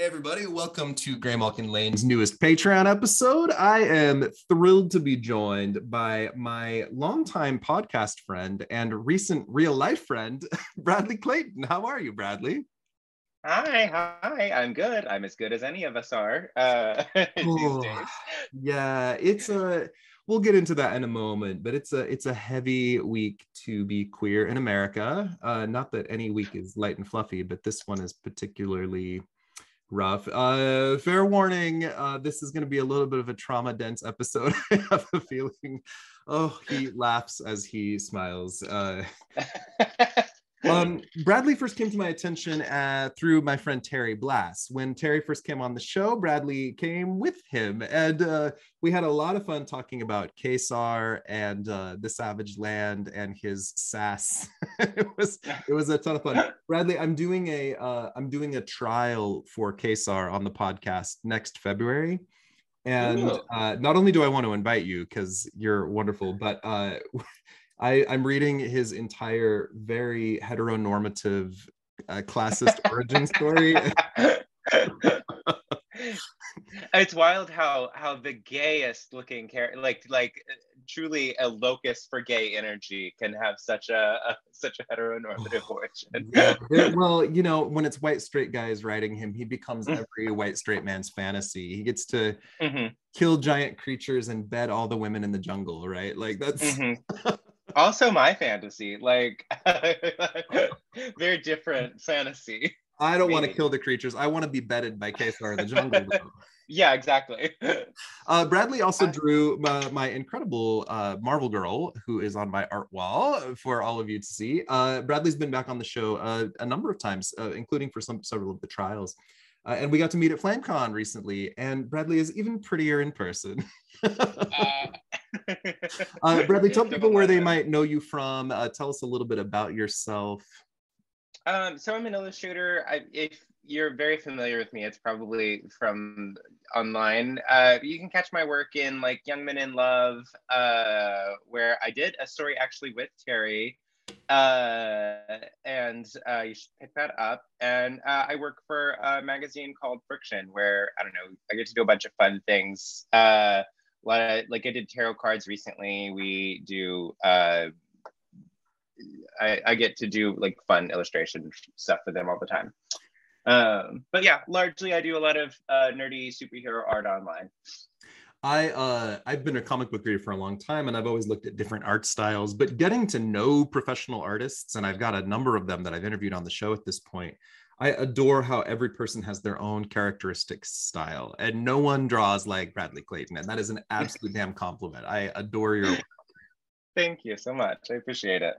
Hey everybody, welcome to Graymalkin Lane's newest Patreon episode. I am thrilled to be joined by my longtime podcast friend and recent real life friend, Bradley Clayton. How are you, Bradley? Hi, hi. I'm good. I'm as good as any of us are uh. Yeah, it's a. We'll get into that in a moment, but it's a it's a heavy week to be queer in America. Uh, not that any week is light and fluffy, but this one is particularly rough. Uh, fair warning, uh, this is going to be a little bit of a trauma dense episode. I have a feeling. Oh, he laughs as he smiles. Uh, um, Bradley first came to my attention uh, through my friend Terry Blas. When Terry first came on the show, Bradley came with him, and uh, we had a lot of fun talking about Ka-Zar and uh, the Savage Land and his sass. it was it was a ton of fun. Bradley, I'm doing a am uh, doing a trial for Ka-Zar on the podcast next February. And uh, not only do I want to invite you because you're wonderful, but uh, I, I'm reading his entire very heteronormative uh, classist origin story. it's wild how how the gayest looking character like like truly a locus for gay energy can have such a, a such a heteronormative origin yeah. well you know when it's white straight guys writing him he becomes mm. every white straight man's fantasy he gets to mm-hmm. kill giant creatures and bed all the women in the jungle right like that's mm-hmm. also my fantasy like very different fantasy. I don't want to kill the creatures. I want to be bedded by Ka-Zar in the jungle yeah exactly. Uh, bradley also drew my, my incredible uh, marvel girl who is on my art wall for all of you to see. Uh, bradley's been back on the show uh, a number of times uh, including for some several of the trials. Uh, and we got to meet at FlameCon recently, and Bradley is even prettier in person. uh, uh, Bradley, tell people where they might know you from. Uh, tell us a little bit about yourself. Um, so I'm an illustrator. I, if you're very familiar with me, it's probably from online. Uh, you can catch my work in like Young Men in Love, uh, where I did a story actually with Terry uh, and uh, you should pick that up. And uh, I work for a magazine called Friction, where I don't know, I get to do a bunch of fun things. Uh, a lot of, like I did tarot cards recently. We do. Uh, I, I get to do like fun illustration stuff for them all the time. Um, but yeah, largely I do a lot of uh, nerdy superhero art online. I uh, I've been a comic book reader for a long time, and I've always looked at different art styles. But getting to know professional artists, and I've got a number of them that I've interviewed on the show at this point. I adore how every person has their own characteristic style, and no one draws like Bradley Clayton, and that is an absolute damn compliment. I adore your. Thank you so much. I appreciate it.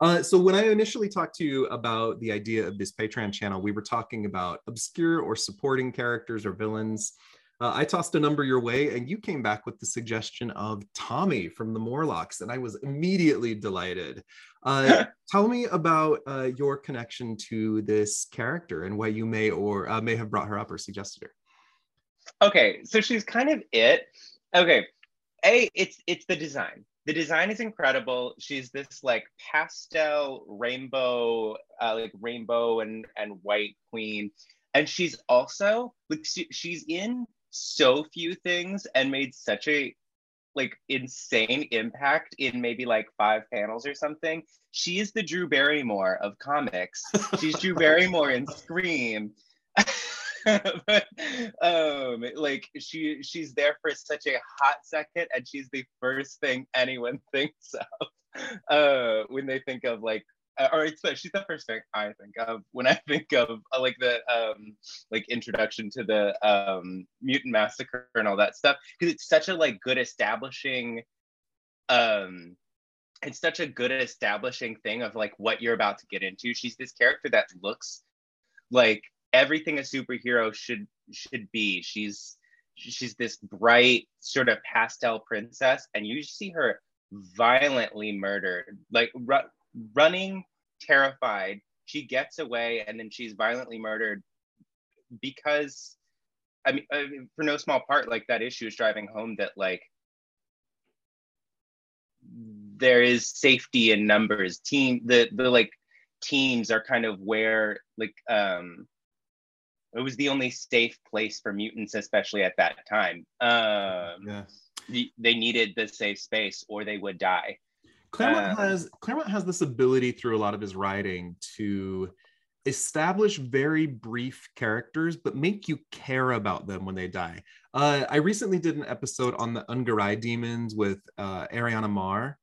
Uh, so when I initially talked to you about the idea of this Patreon channel, we were talking about obscure or supporting characters or villains. Uh, I tossed a number your way, and you came back with the suggestion of Tommy from the Morlocks, and I was immediately delighted. Uh, tell me about uh, your connection to this character and why you may or uh, may have brought her up or suggested her. Okay, so she's kind of it. Okay, a it's it's the design. The design is incredible. She's this like pastel rainbow, uh, like rainbow and and white queen and she's also like she, she's in so few things and made such a like insane impact in maybe like five panels or something. She is the Drew Barrymore of comics. She's Drew Barrymore in Scream. but um like she she's there for such a hot second and she's the first thing anyone thinks of uh when they think of like or it's she's the first thing I think of when I think of uh, like the um like introduction to the um mutant massacre and all that stuff because it's such a like good establishing um it's such a good establishing thing of like what you're about to get into. She's this character that looks like everything a superhero should should be. She's she's this bright sort of pastel princess and you see her violently murdered like running terrified. She gets away and then she's violently murdered because, I mean, uh, for no small part, like that issue is driving home that like there is safety in numbers. Team the the like teams are kind of where like um it was the only safe place for mutants, especially at that time. Um, Yeah. they needed the safe space or they would die. Claremont Um, has Claremont has this ability through a lot of his writing to establish very brief characters, but make you care about them when they die. Uh, I recently did an episode on the N'Garai demons with uh, Ariana Marr.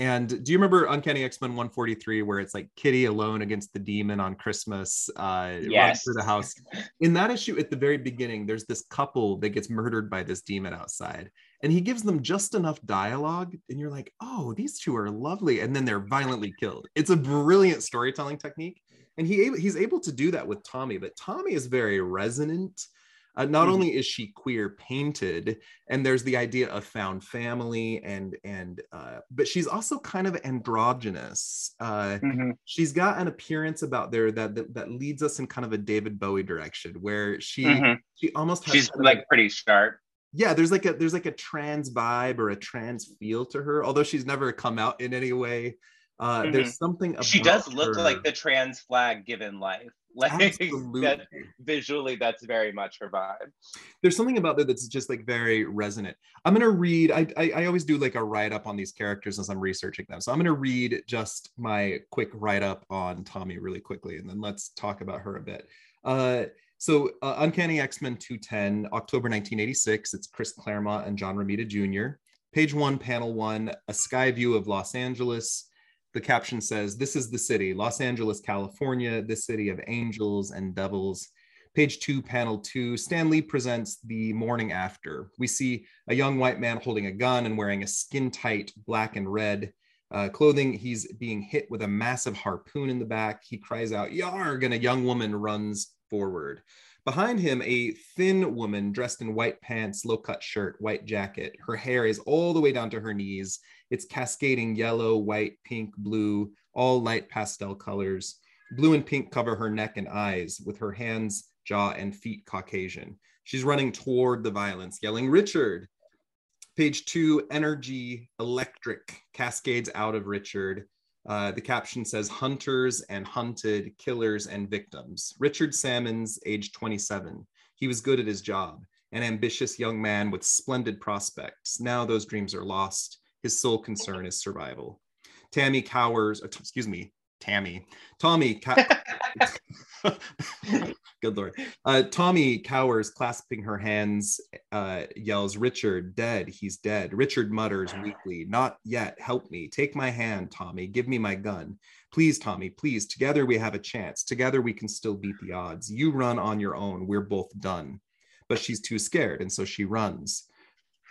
And do you remember Uncanny X-Men 143, where it's like Kitty alone against the demon on Christmas, uh, Yes. through the house? In that issue, at the very beginning, there's this couple that gets murdered by this demon outside and he gives them just enough dialogue and you're like oh these two are lovely and then they're violently killed it's a brilliant storytelling technique and he he's able to do that with tommy but tommy is very resonant uh, not Mhm. only is she queer painted and there's the idea of found family and and uh, but she's also kind of androgynous uh, she's got an appearance about there that, that that leads us in kind of a david bowie direction where she Mhm. she almost has She's like pretty sharp. Yeah there's like a there's like a trans vibe or a trans feel to her although she's never come out in any way uh there's something about She does look her- like the trans flag given life. Like Absolutely. that visually, that's very much her vibe. there's something about that that's just like very resonant i'm gonna read I, I i always do like a write-up on these characters as i'm researching them so i'm gonna read just my quick write-up on tommy really quickly and then let's talk about her a bit uh so uh, uncanny x-men 210 october 1986 it's chris claremont and john romita jr page one panel one a sky view of los angeles the caption says this is the city los angeles california the city of angels and devils Page two, panel two, Stan Lee presents the morning after. We see a young white man holding a gun and wearing a skin tight black and red uh, clothing. He's being hit with a massive harpoon in the back. He cries out, Yarg, and a young woman runs forward. Behind him, a thin woman dressed in white pants, low cut shirt, white jacket. Her hair is all the way down to her knees. It's cascading yellow, white, pink, blue, all light pastel colors. Blue and pink cover her neck and eyes, with her hands, jaw, and feet Caucasian. She's running toward the violence, yelling, Richard. Page two, energy, electric, cascades out of Richard. Uh, the caption says hunters and hunted, killers and victims. Richard Salmons, age 27. He was good at his job, an ambitious young man with splendid prospects. Now those dreams are lost. His sole concern is survival. Tammy cowers, uh, excuse me, Tammy. Tommy, cow- good lord. Uh, Tommy cowers, clasping her hands, uh, yells, Richard, dead. He's dead. Richard mutters weakly, Not yet. Help me. Take my hand, Tommy. Give me my gun. Please, Tommy, please. Together we have a chance. Together we can still beat the odds. You run on your own. We're both done. But she's too scared, and so she runs.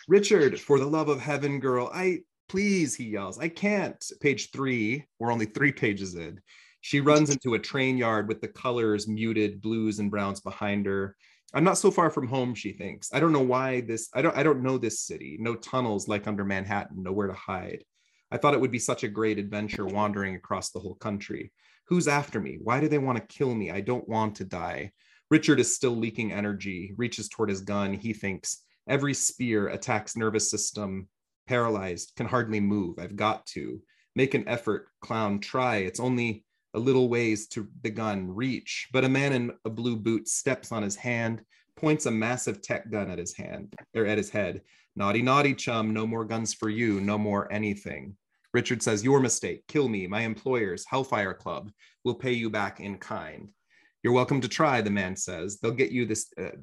Richard, for the love of heaven, girl, I please, he yells. I can't. Page three, we're only three pages in. She runs into a train yard with the colors muted, blues and browns behind her. I'm not so far from home, she thinks. I don't know why this, I don't, I don't know this city. No tunnels like under Manhattan, nowhere to hide. I thought it would be such a great adventure wandering across the whole country. Who's after me? Why do they want to kill me? I don't want to die. Richard is still leaking energy, reaches toward his gun. He thinks, every spear attacks nervous system, paralyzed, can hardly move. I've got to. Make an effort, clown, try. It's only a little ways to the gun reach. But a man in a blue boot steps on his hand, points a massive tech gun at his hand or at his head. Naughty, naughty, chum. No more guns for you. No more anything. Richard says, Your mistake. Kill me. My employers, Hellfire Club, will pay you back in kind. You're welcome to try, the man says. They'll get you this, uh,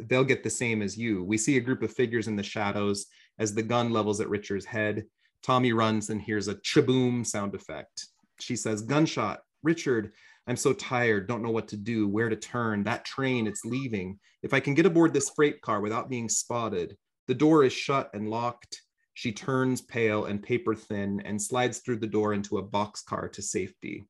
they'll get the same as you. We see a group of figures in the shadows as the gun levels at Richard's head. Tommy runs and hears a chaboom sound effect. She says, Gunshot. Richard, I'm so tired, don't know what to do, where to turn. That train, it's leaving. If I can get aboard this freight car without being spotted, the door is shut and locked. She turns pale and paper thin and slides through the door into a boxcar to safety.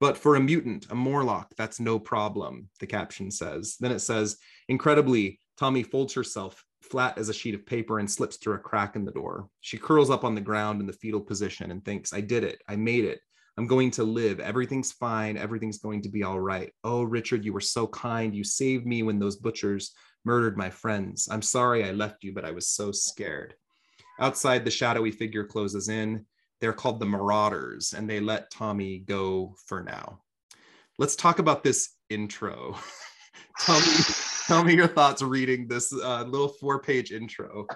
But for a mutant, a Morlock, that's no problem, the caption says. Then it says, incredibly, Tommy folds herself flat as a sheet of paper and slips through a crack in the door. She curls up on the ground in the fetal position and thinks, I did it. I made it. I'm going to live. Everything's fine. Everything's going to be all right. Oh, Richard, you were so kind. You saved me when those butchers murdered my friends. I'm sorry I left you, but I was so scared. Outside, the shadowy figure closes in. They're called the Marauders, and they let Tommy go for now. Let's talk about this intro. me, tell me your thoughts reading this uh, little four-page intro.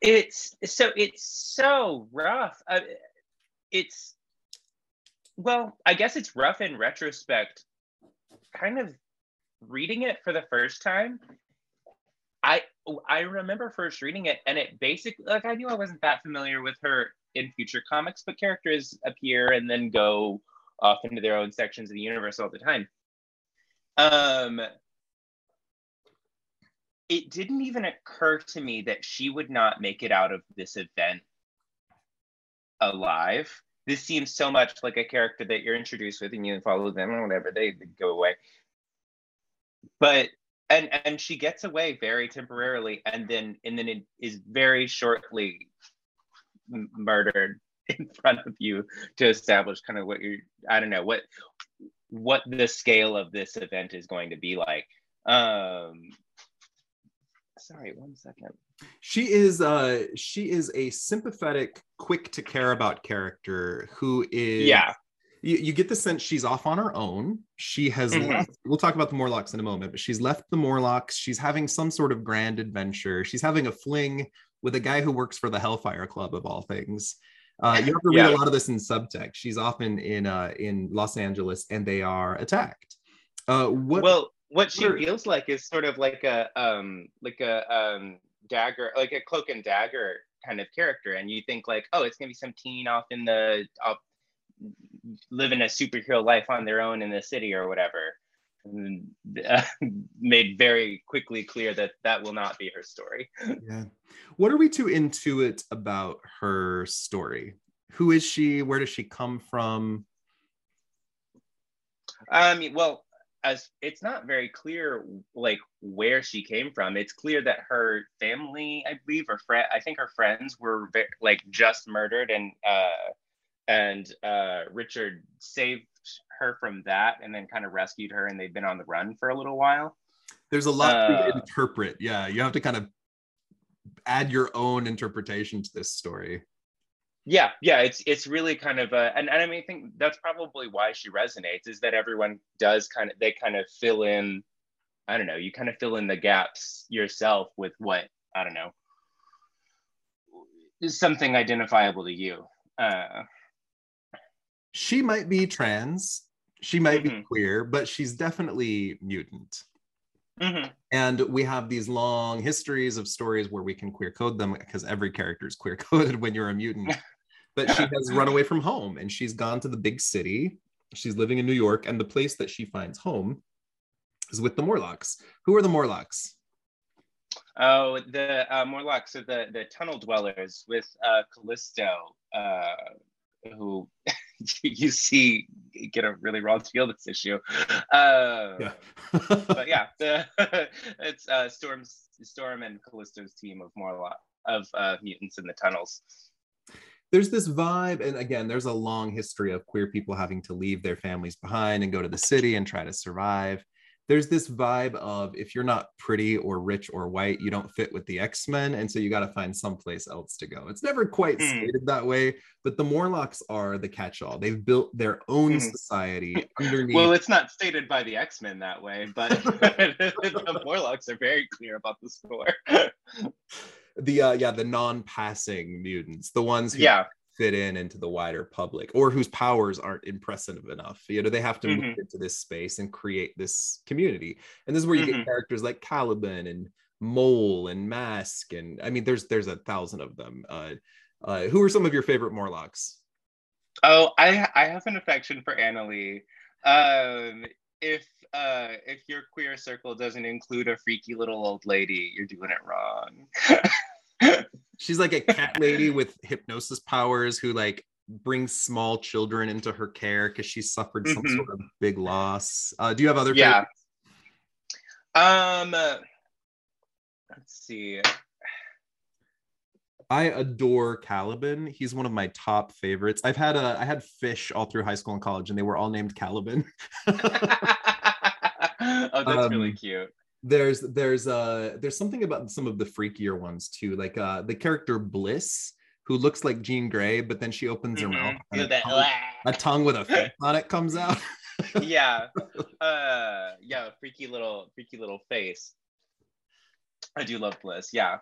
It's so it's so rough. Uh, it's well, I guess it's rough in retrospect. Kind of reading it for the first time, I I remember first reading it, and it basically like I knew I wasn't that familiar with her in future comics, but characters appear and then go off into their own sections of the universe all the time. Um, it didn't even occur to me that she would not make it out of this event alive. This seems so much like a character that you're introduced with and you follow them or whatever, they, they go away. But and and she gets away very temporarily and then and then it is very shortly murdered in front of you to establish kind of what you're i don't know what what the scale of this event is going to be like um sorry one second she is uh she is a sympathetic quick to care about character who is yeah you, you get the sense she's off on her own. She has Mhm. left, we'll talk about the Morlocks in a moment, but she's left the Morlocks. She's having some sort of grand adventure. She's having a fling with a guy who works for the Hellfire Club of all things. Uh, you have to read Yeah. a lot of this in subtext. She's often in uh, in Los Angeles and they are attacked. Uh, what well what she feels like is sort of like a um like a um dagger like a cloak and dagger kind of character and you think like oh it's gonna be some teen off in the off living a superhero life on their own in the city or whatever and, uh, made very quickly clear that that will not be her story yeah. What are we to intuit about her story? Who is she? Where does she come from? Um, well, as it's not very clear, like where she came from. It's clear that her family, I believe, or friend, I think her friends were ve- like just murdered, and uh, and uh, Richard saved her from that, and then kind of rescued her, and they've been on the run for a little while. there's a lot Uh, to interpret yeah you have to kind of add your own interpretation to this story Yeah, yeah, it's it's really kind of a, and, and I mean, I think that's probably why she resonates is that everyone does kind of they kind of fill in, I don't know, you kind of fill in the gaps yourself with what I don't know is something identifiable to you. Uh, she might be trans she might be Mhm. queer but she's definitely mutant mhm, and we have these long histories of stories where we can queer code them because every character is queer coded when you're a mutant. But she has run away from home and she's gone to the big city. She's living in new york and the place that she finds home is with the morlocks. Who are the morlocks? Oh, the uh, Morlocks are the the tunnel dwellers with uh, Callisto, uh, who you see get a really wrong deal this issue. Uh, yeah but yeah, the, it's uh, Storm's Storm and Callisto's team of Morlock of uh, mutants in the tunnels. there's this vibe and again there's a long history of queer people having to leave their families behind and go to the city and try to survive there's this vibe of if you're not pretty or rich or white you don't fit with the x-men and so you got to find someplace else to go it's never quite Hmm. stated that way but the morlocks are the catch-all they've built their own Hmm. society underneath Well, it's not stated by the X Men that way, but the Morlocks are very clear about the score. the uh yeah the non-passing mutants the ones who yeah, fit in into the wider public or whose powers aren't impressive enough you know they have to move Mhm. into this space and create this community and this is where you Mhm. get characters like caliban and mole and Masque and i mean there's there's a thousand of them uh uh who are some of your favorite morlocks Oh, I I have an affection for Annalee. Um, if uh, if your queer circle doesn't include a freaky little old lady, you're doing it wrong. she's like a cat lady with hypnosis powers who like brings small children into her care because she suffered some Mhm. sort of big loss uh do you have other yeah. favorites? Um, let's see. I adore Caliban. He's one of my top favorites. I've had a I had fish all through high school and college, and they were all named Caliban. oh, that's really Um, cute. There's there's uh there's something about some of the freakier ones too, like uh the character Bliss, who looks like Jean Grey, but then she opens her mouth and a that- tongue, a tongue with a face on it comes out. yeah. Uh yeah, freaky little freaky little face. I do love Bliss. Yeah.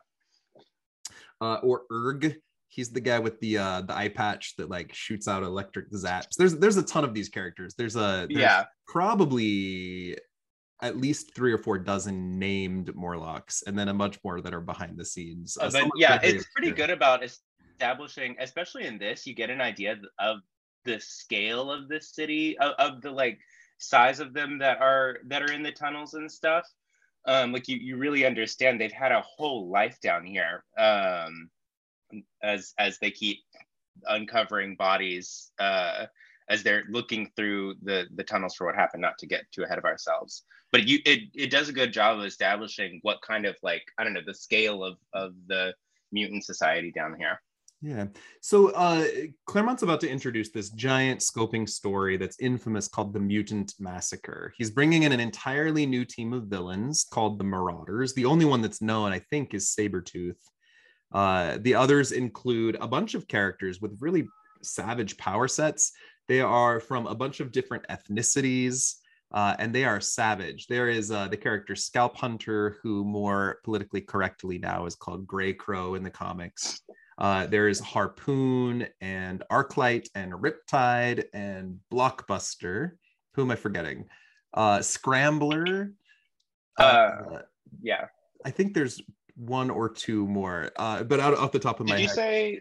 Uh, or Erg. He's the guy with the uh the eye patch that like shoots out electric zaps. There's there's a ton of these characters. There's a there's Yeah. probably at least three or four dozen named Morlocks, and then a bunch more that are behind the scenes. Uh, but yeah, it's pretty good about establishing, especially in this, you get an idea of the scale of this city, of, of the like size of them that are that are in the tunnels and stuff. Um, like you, you really understand they've had a whole life down here. Um, as as they keep uncovering bodies, uh, as they're looking through the the tunnels for what happened. Not to get too ahead of ourselves, but you it it does a good job of establishing what kind of like I don't know the scale of of the mutant society down here. Yeah. So uh Claremont's about to introduce this giant scoping story that's infamous called the Mutant Massacre. He's bringing in an entirely new team of villains called the Marauders. The only one that's known, I think, is Sabretooth. Uh, the others include a bunch of characters with really savage power sets. They are from a bunch of different ethnicities. Uh, and they are savage. There is uh, the character Scalphunter, who more politically correctly now is called Grey Crow in the comics. Uh, there is Harpoon and Arclight and Riptide and Blockbuster. Who am I forgetting? Uh, Scrambler. Uh, yeah. I think there's one or two more, uh, but out off the top of Did my you head. say?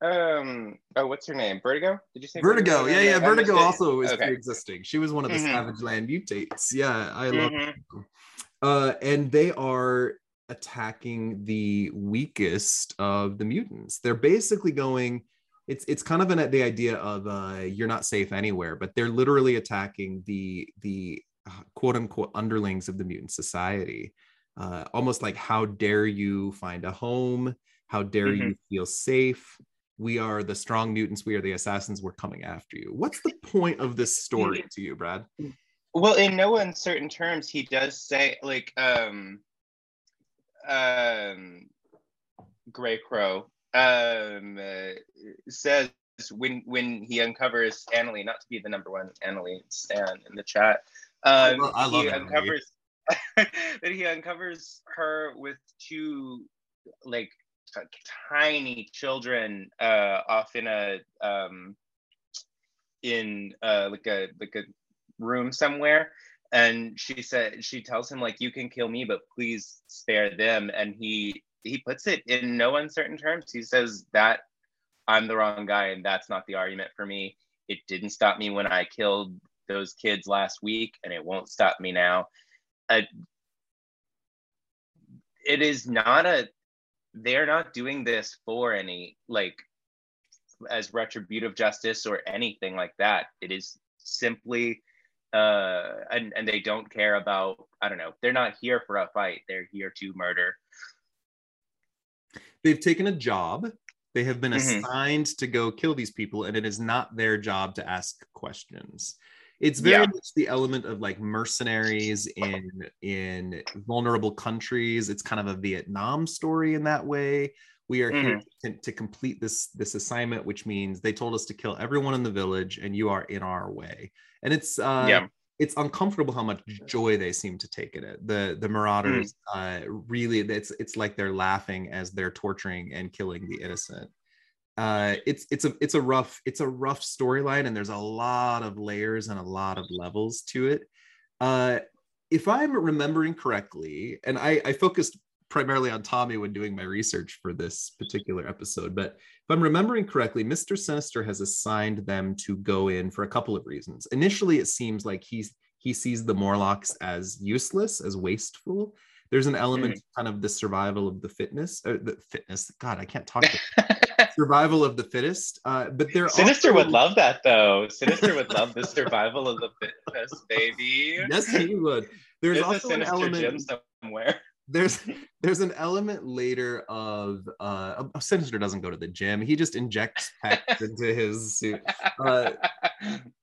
Um. Oh, what's her name? Vertigo. Did you say Vertigo, yeah, yeah. I Vertigo also is Okay. pre-existing. She was one of the Mhm. Savage Land mutates. Yeah, I love Mhm. uh, and they are attacking the weakest of the mutants. They're basically going. It's it's kind of an, the idea of uh, you're not safe anywhere, but they're literally attacking the the uh, quote unquote underlings of the mutant society. Uh, almost like how dare you find a home? How dare you feel safe? We are the strong mutants. We are the assassins. We're coming after you. What's the point of this story to you, Brad? Well, in no uncertain terms, he does say like um um Grey Crow um uh, says when when he uncovers Annalee, not to be the number one Annalee Stan in the chat, um, I love he uncovers that he uncovers her with two like t- tiny children uh off in a um in uh like a like a room somewhere. And she said she tells him like you can kill me but please spare them. And he he puts it in no uncertain terms. He says that i'm the wrong guy and that's not the argument for me. It didn't stop me when i killed those kids last week and it won't stop me now. Uh, it is not a they're not doing this for any like as retributive justice or anything like that. It is simply uh and and they don't care about i don't know they're not here for a fight. They're here to murder. They've taken a job. They have been Mhm. assigned to go kill these people and it is not their job to ask questions it's very Yeah. much the element of like mercenaries in in vulnerable countries it's kind of a vietnam story in that way we are here to, to complete this this assignment which means they told us to kill everyone in the village and you are in our way and it's uh yeah it's uncomfortable how much joy they seem to take in it. The the marauders uh really it's it's like they're laughing as they're torturing and killing the innocent. Uh it's it's a it's a rough it's a rough storyline and there's a lot of layers and a lot of levels to it. Uh if I'm remembering correctly, and I, I focused primarily on Tommy when doing my research for this particular episode, but if I'm remembering correctly, Mr. Sinister has assigned them to go in for a couple of reasons. Initially, it seems like he's he sees the Morlocks as useless, as wasteful. There's an element of kind of the survival of the fitness, uh, the fitness. God, I can't talk. survival of the fittest. Uh, but they're sinister also- would love that though sinister would love the survival of the fittest baby Yes, he would. There's there's also an element. gym somewhere there's there's an element later of uh a sinister doesn't go to the gym he just injects pecs into his suit uh,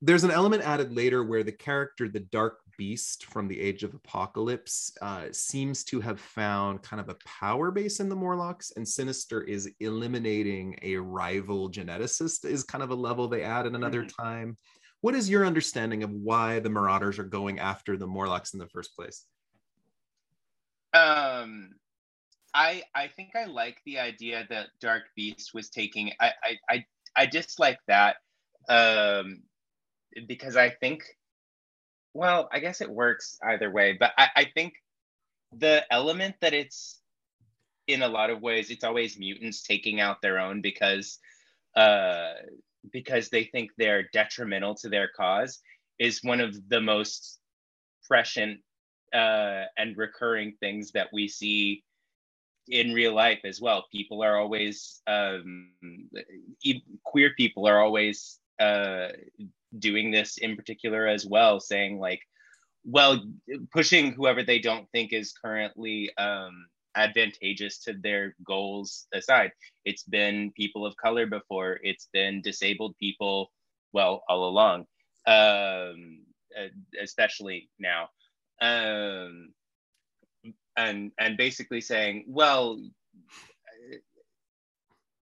there's an element added later where the character the dark beast from the age of apocalypse uh, seems to have found kind of a power base in the morlocks and sinister is eliminating a rival geneticist is kind of a level they add in another time what is your understanding of why the Marauders are going after the Morlocks in the first place? Um, I I think I like the idea that Dark Beast was taking. I I I, I dislike that um, because I think, well, I guess it works either way. But I, I think the element that it's in a lot of ways, it's always mutants taking out their own because uh, because they think they're detrimental to their cause is one of the most prescient uh, and recurring things that we see in real life as well. People are always um, queer people are always uh, doing this in particular as well, saying like, well, pushing whoever they don't think is currently um, advantageous to their goals aside. It's been people of color before. It's been disabled people, well, all along, um, especially now. Um, and and basically saying, well,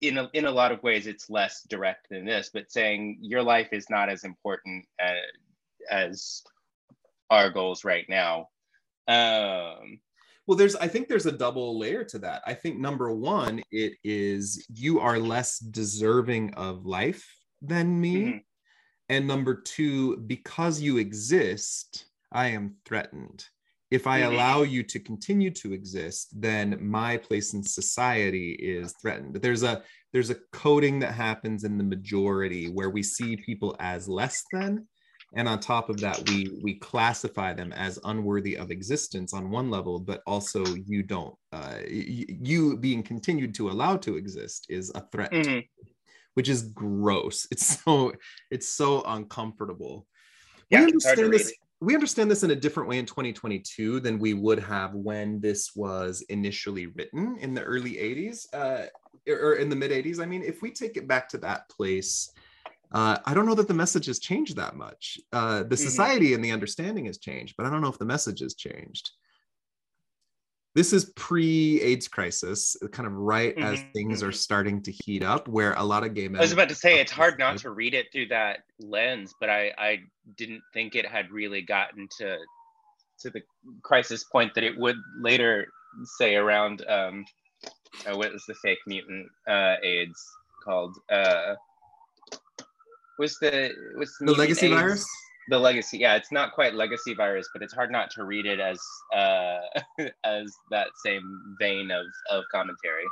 in a, in a lot of ways, it's less direct than this, but saying your life is not as important as, as our goals right now. Um, well, there's I think there's a double layer to that. I think number one, it is you are less deserving of life than me. Mm-hmm. And number two, because you exist, I am threatened if I mm-hmm. allow you to continue to exist, then my place in society is threatened. There's a there's a coding that happens in the majority where we see people as less than, and on top of that, we we classify them as unworthy of existence on one level, but also you don't uh, you, you being continued to allow to exist is a threat, mm-hmm. which is gross. It's so it's so uncomfortable. Yeah, we understand this we understand this in a different way in 2022 than we would have when this was initially written in the early 80s uh, or in the mid 80s. I mean, if we take it back to that place, uh, I don't know that the message has changed that much. Uh, the mm-hmm. society mm-hmm. and the understanding has changed, but I don't know if the message has changed this is pre-AIDS crisis, kind of right mm-hmm. as things are mm-hmm. starting to heat up, where a lot of gay men. I was about to say it's hard not to read it through that lens, but I I didn't think it had really gotten to to the crisis point that it would later say around um, uh, what was the fake mutant uh, AIDS called? Uh, was the was the legacy AIDS? virus? The legacy yeah it's not quite legacy virus but it's hard not to read it as uh as that same vein of of commentary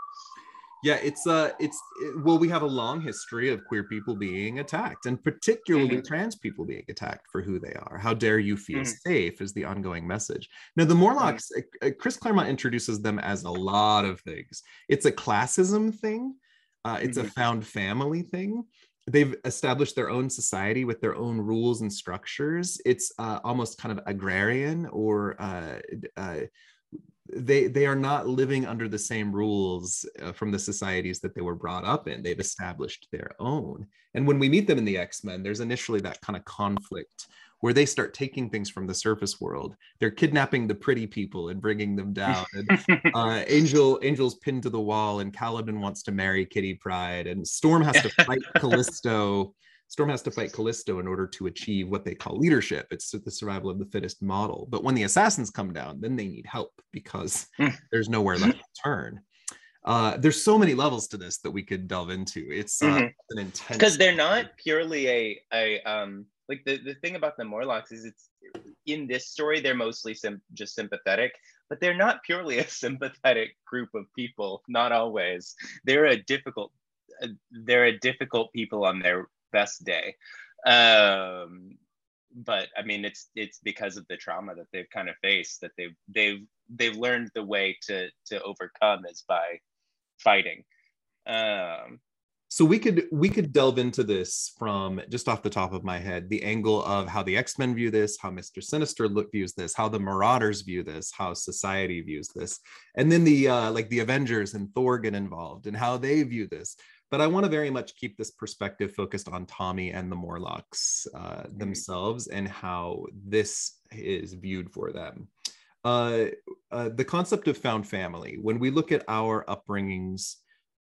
yeah it's uh it's it, well we have a long history of queer people being attacked and particularly mm-hmm. trans people being attacked for who they are how dare you feel mm-hmm. safe is the ongoing message now the morlocks mm-hmm. uh, chris claremont introduces them as a lot of things it's a classism thing uh, it's a mm-hmm. found family thing they've established their own society with their own rules and structures. It's uh, almost kind of agrarian or uh, uh, they they are not living under the same rules uh, from the societies that they were brought up in. They've established their own. And when we meet them in the x-men there's initially that kind of conflict where they start taking things from the surface world. They're kidnapping the pretty people and bringing them down. And, uh, Angel Angel's pinned to the wall, and Caliban wants to marry Kitty Pryde, and Storm has to fight Callisto. Storm has to fight Callisto in order to achieve what they call leadership. It's the survival of the fittest model. But when the assassins come down, then they need help because hmm. there's nowhere left to turn. Uh, there's so many levels to this that we could delve into. It's uh, mm-hmm. an intense because they're not purely a a um like the, the thing about the Morlocks is it's in this story they're mostly sim- just sympathetic but they're not purely a sympathetic group of people. Not always. They're a difficult uh, they're a difficult people on their best day. Um but i mean it's it's because of the trauma that they've kind of faced that they've they've they've learned the way to to overcome is by fighting. Um so we could we could delve into this from just off the top of my head the angle of how the x-men view this how mr sinister look views this how the marauders view this how society views this and then the uh like the avengers and thor get involved and how they view this. But i want to very much keep this perspective focused on tommy and the morlocks uh, themselves and how this is viewed for them. Uh, uh, the concept of found family. When we look at our upbringings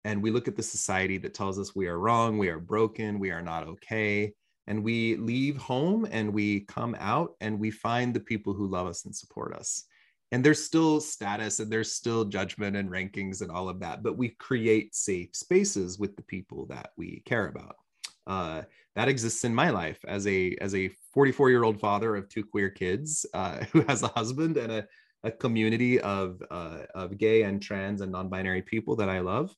and we look at the society that tells us we are wrong, we are broken, we are not okay. and we leave home and we come out and we find the people who love us and support us and there's still status and there's still judgment and rankings and all of that but we create safe spaces with the people that we care about uh, that exists in my life as a as a 44 year old father of two queer kids uh, who has a husband and a, a community of uh, of gay and trans and non-binary people that i love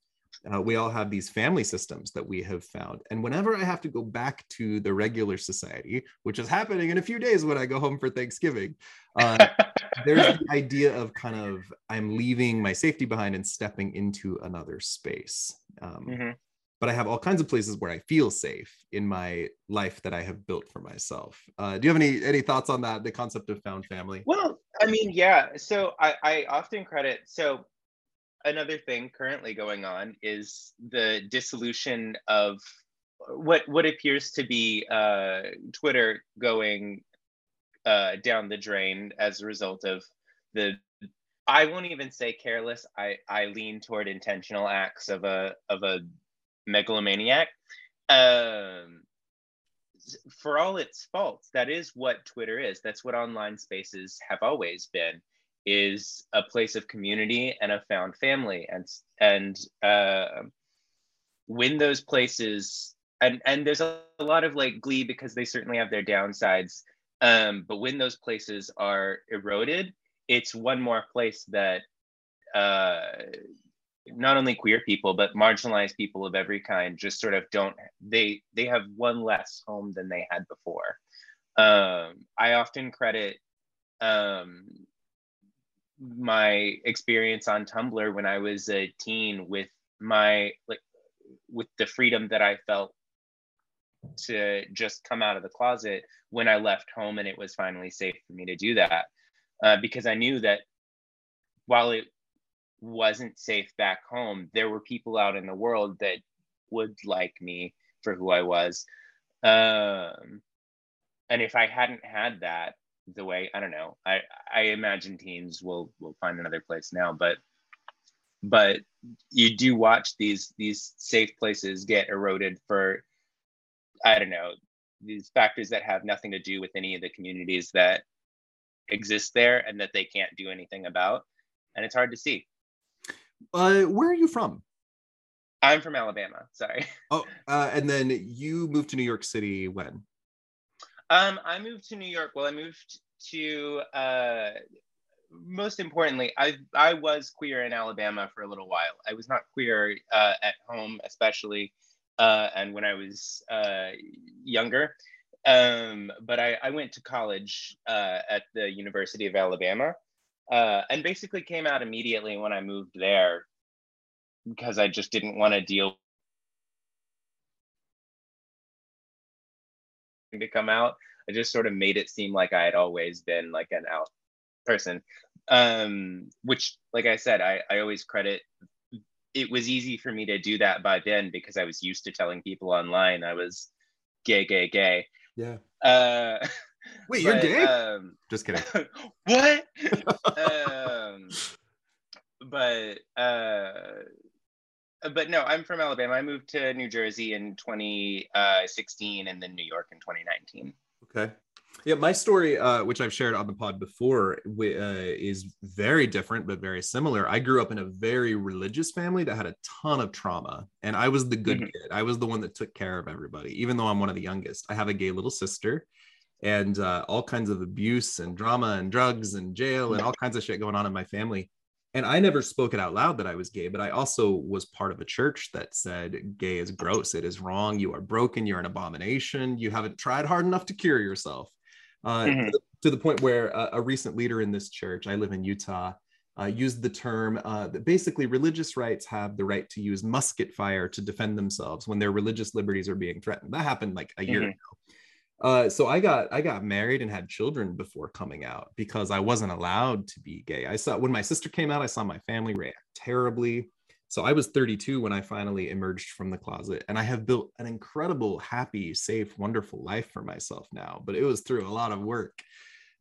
uh, we all have these family systems that we have found. And whenever I have to go back to the regular society, which is happening in a few days when I go home for Thanksgiving, uh, there's the idea of kind of I'm leaving my safety behind and stepping into another space. Um, mm-hmm. But I have all kinds of places where I feel safe in my life that I have built for myself. Uh, do you have any any thoughts on that? The concept of found family. Well, I mean, yeah. So I, I often credit so another thing currently going on is the dissolution of what what appears to be uh, Twitter going uh, down the drain as a result of the I won't even say careless. I I lean toward intentional acts of a of a megalomaniac. Um, for all its faults, that is what Twitter is. That's what online spaces have always been is a place of community and a found family. And and uh, when those places and and there's a, a, lot of like glee because they certainly have their downsides um, but when those places are eroded it's one more place that uh, not only queer people but marginalized people of every kind just sort of don't they they have one less home than they had before. Um, i often credit um, my experience on Tumblr when I was a teen with my like with the freedom that I felt to just come out of the closet when I left home and it was finally safe for me to do that uh, because I knew that while it wasn't safe back home there were people out in the world that would like me for who I was. Um, and if I hadn't had that the way I don't know. I I imagine teens will will find another place now, but but you do watch these these safe places get eroded for I don't know these factors that have nothing to do with any of the communities that exist there and that they can't do anything about, and it's hard to see. Uh, where are you from? I'm from Alabama. Sorry. Oh, uh, and then you moved to New York City when? Um, I moved to New York. Well, I moved to uh, most importantly, I I was queer in Alabama for a little while. I was not queer uh, at home, especially, uh, and when I was uh, younger. Um, but I, I went to college uh, at the University of Alabama, uh, and basically came out immediately when I moved there because I just didn't want to deal to come out. I just sort of made it seem like I had always been like an out person. Um, which, like I said, I, I always credit it was easy for me to do that by then because I was used to telling people online I was gay, gay, gay. Yeah. Uh, Wait, but, you're gay? Um, Just kidding. what? um, but uh, but no, I'm from Alabama. I moved to New Jersey in 2016 and then New York in 2019. Okay. Yeah, my story, uh, which I've shared on the pod before, uh, is very different but very similar. I grew up in a very religious family that had a ton of trauma, and I was the good mm-hmm. kid. I was the one that took care of everybody, even though I'm one of the youngest. I have a gay little sister, and uh, all kinds of abuse and drama and drugs and jail and all kinds of shit going on in my family and I never spoke it out loud that I was gay, but I also was part of a church that said gay is gross, it is wrong, you are broken, you're an abomination, you haven't tried hard enough to cure yourself. Uh, mm-hmm. to, the, to, the, point where uh, a recent leader in this church, I live in Utah, uh, used the term uh, that basically religious rights have the right to use musket fire to defend themselves when their religious liberties are being threatened. That happened like a year mm-hmm. ago. Uh, so I got I got married and had children before coming out because I wasn't allowed to be gay. I saw when my sister came out, I saw my family react terribly. So I was 32 when I finally emerged from the closet, and I have built an incredible, happy, safe, wonderful life for myself now. But it was through a lot of work.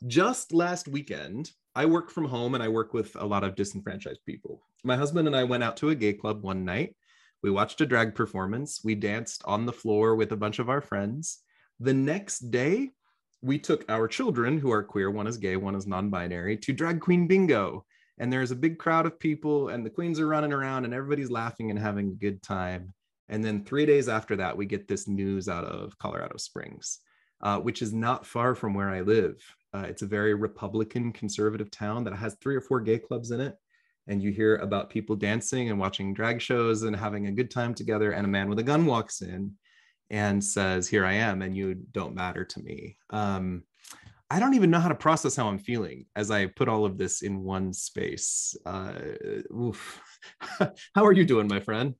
Just last weekend, I work from home and I work with a lot of disenfranchised people. My husband and I went out to a gay club one night. We watched a drag performance. We danced on the floor with a bunch of our friends The next day, we took our children who are queer, one is gay, one is non binary, to drag queen bingo. And there's a big crowd of people, and the queens are running around, and everybody's laughing and having a good time. And then three days after that, we get this news out of Colorado Springs, uh, which is not far from where I live. Uh, it's a very Republican conservative town that has three or four gay clubs in it. And you hear about people dancing and watching drag shows and having a good time together. And a man with a gun walks in and says, Here I am, and you don't matter to me. Um, I don't even know how to process how I'm feeling as I put all of this in one space. Uh, how are you doing, my friend?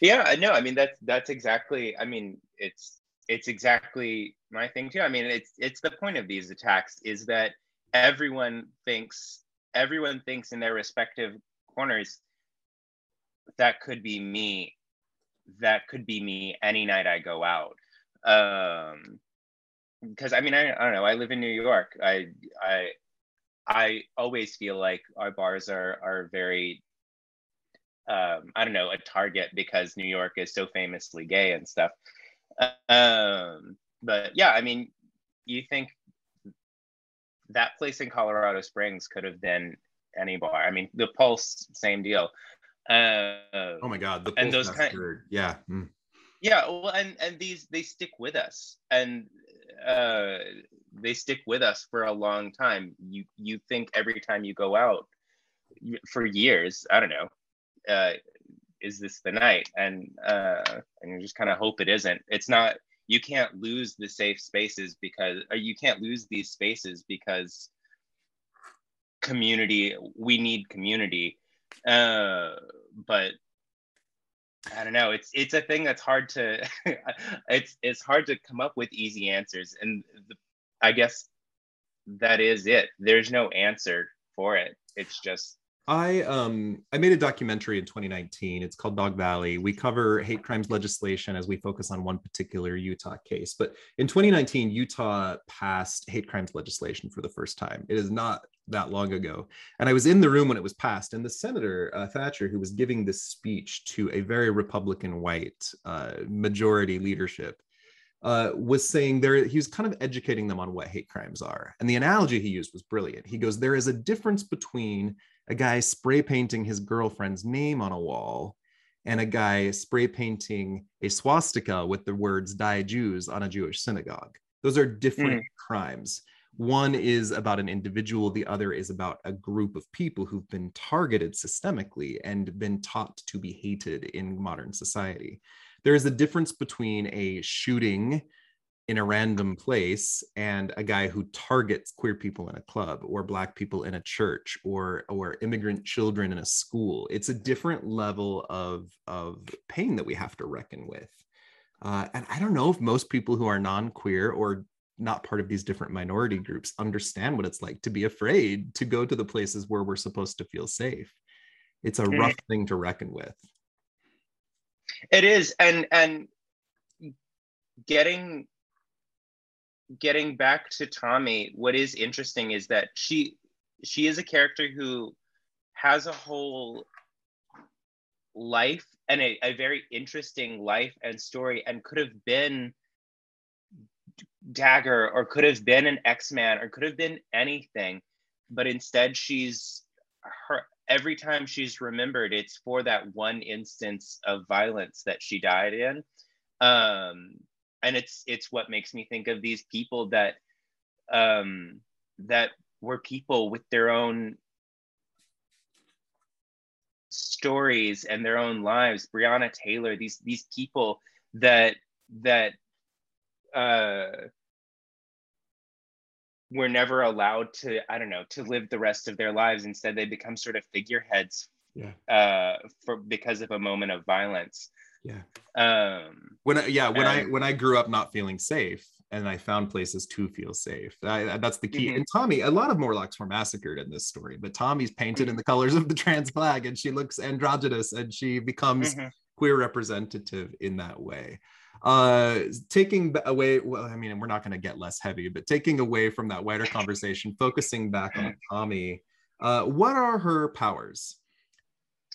Yeah, no, I mean that's that's exactly. I mean, it's it's exactly my thing too. I mean, it's it's the point of these attacks is that everyone thinks everyone thinks in their respective corners that could be me that could be me any night I go out. Um, because I mean, I, I don't know. I live in New York. I I I always feel like our bars are are very um, I don't know a target because New York is so famously gay and stuff. Um, but yeah, I mean, you think that place in Colorado Springs could have been any bar. I mean, the Pulse, same deal. Uh, oh my God, the and those kind, yeah, mm. yeah. Well, and and these they stick with us, and uh, they stick with us for a long time. You you think every time you go out for years, I don't know, uh, is this the night? And uh, and you just kind of hope it isn't. It's not. You can't lose the safe spaces because, or you can't lose these spaces because community. We need community uh, but I don't know. It's it's a thing that's hard to it's it's hard to come up with easy answers, and the, I guess that is it. There's no answer for it. It's just I um I made a documentary in 2019. It's called Dog Valley. We cover hate crimes legislation as we focus on one particular Utah case. But in 2019, Utah passed hate crimes legislation for the first time. It is not that long ago. And I was in the room when it was passed, and the senator uh, Thatcher, who was giving this speech to a very Republican white uh, majority leadership, uh, was saying there he was kind of educating them on what hate crimes are. And the analogy he used was brilliant. He goes, "There is a difference between a guy spray painting his girlfriend's name on a wall." And a guy spray painting a swastika with the words die Jews on a Jewish synagogue. Those are different mm. crimes one is about an individual, the other is about a group of people who've been targeted systemically and been taught to be hated in modern society. There is a difference between a shooting in a random place and a guy who targets queer people in a club or black people in a church or or immigrant children in a school it's a different level of of pain that we have to reckon with uh, and i don't know if most people who are non-queer or not part of these different minority groups understand what it's like to be afraid to go to the places where we're supposed to feel safe it's a rough mm. thing to reckon with it is and and getting getting back to tommy what is interesting is that she she is a character who has a whole life and a, a very interesting life and story and could have been Dagger or could have been an X-Man or could have been anything, but instead she's her every time she's remembered it's for that one instance of violence that she died in. Um, and it's it's what makes me think of these people that um, that were people with their own stories and their own lives. Breonna Taylor, these these people that that uh, were never allowed to i don't know to live the rest of their lives instead they become sort of figureheads yeah uh for because of a moment of violence yeah um when I, yeah when i when i grew up not feeling safe and i found places to feel safe I, that's the key mm-hmm. and tommy a lot of morlocks were massacred in this story but tommy's painted mm-hmm. in the colors of the trans flag and she looks androgynous and she becomes mm-hmm. queer representative in that way uh taking away well i mean we're not going to get less heavy but taking away from that wider conversation focusing back on tommy uh what are her powers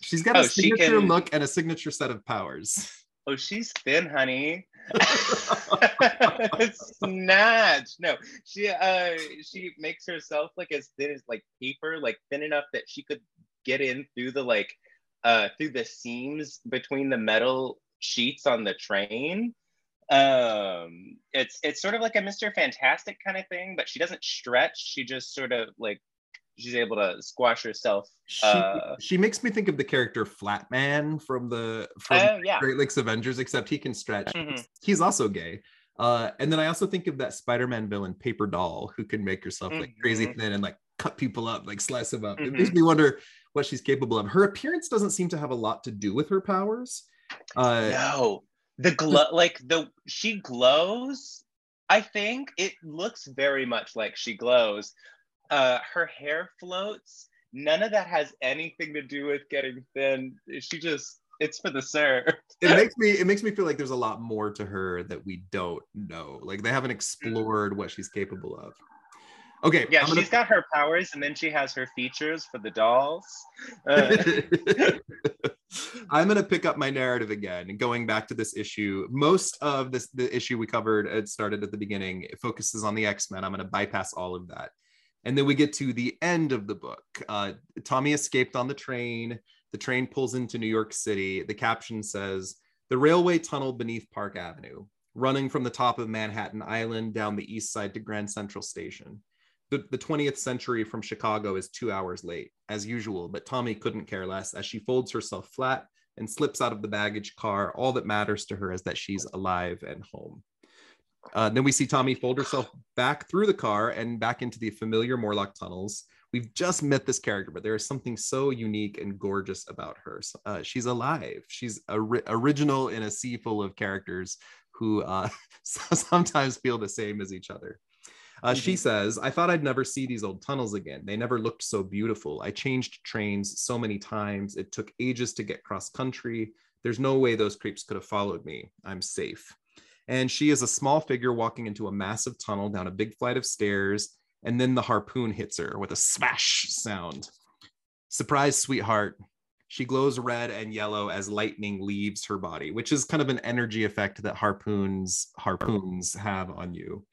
she's got oh, a signature can... look and a signature set of powers oh, she's thin, honey. Snatch. No, she uh she makes herself like as thin as like paper, like thin enough that she could get in through the like uh through the seams between the metal sheets on the train. Um it's it's sort of like a Mr. Fantastic kind of thing, but she doesn't stretch. She just sort of like she's able to squash herself. She, uh, she makes me think of the character Flatman from the from uh, yeah. Great Lakes Avengers, except he can stretch. Mhm. He's also gay. Uh, and then I also think of that Spider-Man villain, Paper Doll, who can make herself like crazy Mhm. thin and like cut people up, like slice them up. It Mhm. makes me wonder what she's capable of. Her appearance doesn't seem to have a lot to do with her powers. Uh, no, the glow, like the she glows. I think it looks very much like she glows. Uh, her hair floats. None of that has anything to do with getting thin. She just it's for the sir. it makes me it makes me feel like there's a lot more to her that we don't know. Like they haven't explored what she's capable of. Okay, Yeah, gonna- she's got her powers, and then she has her features for the dolls. Uh, I'm going to pick up my narrative again and going back to this issue. Most of this, the issue we covered, it started at the beginning, it focuses on the X Men. I'm going to bypass all of that. And then we get to the end of the book. Uh, Tommy escaped on the train. The train pulls into New York City. The caption says, The railway tunnel beneath Park Avenue, running from the top of Manhattan Island down the east side to Grand Central Station the, the 20th century from Chicago is two hours late, as usual, but Tommy couldn't care less as she folds herself flat and slips out of the baggage car. All that matters to her is that she's alive and home. Uh, then we see Tommy fold herself back through the car and back into the familiar Morlock tunnels. We've just met this character, but there is something so unique and gorgeous about her. Uh, she's alive. She's ori- original in a sea full of characters who uh, sometimes feel the same as each other. Uh, She Mhm. says, I thought I'd never see these old tunnels again. They never looked so beautiful. I changed trains so many times. It took ages to get cross country. There's no way those creeps could have followed me. I'm safe. And she is a small figure walking into a massive tunnel down a big flight of stairs. And then the harpoon hits her with a smash sound. Surprise, sweetheart. She glows red and yellow as lightning leaves her body, which is kind of an energy effect that harpoons harpoons have on you.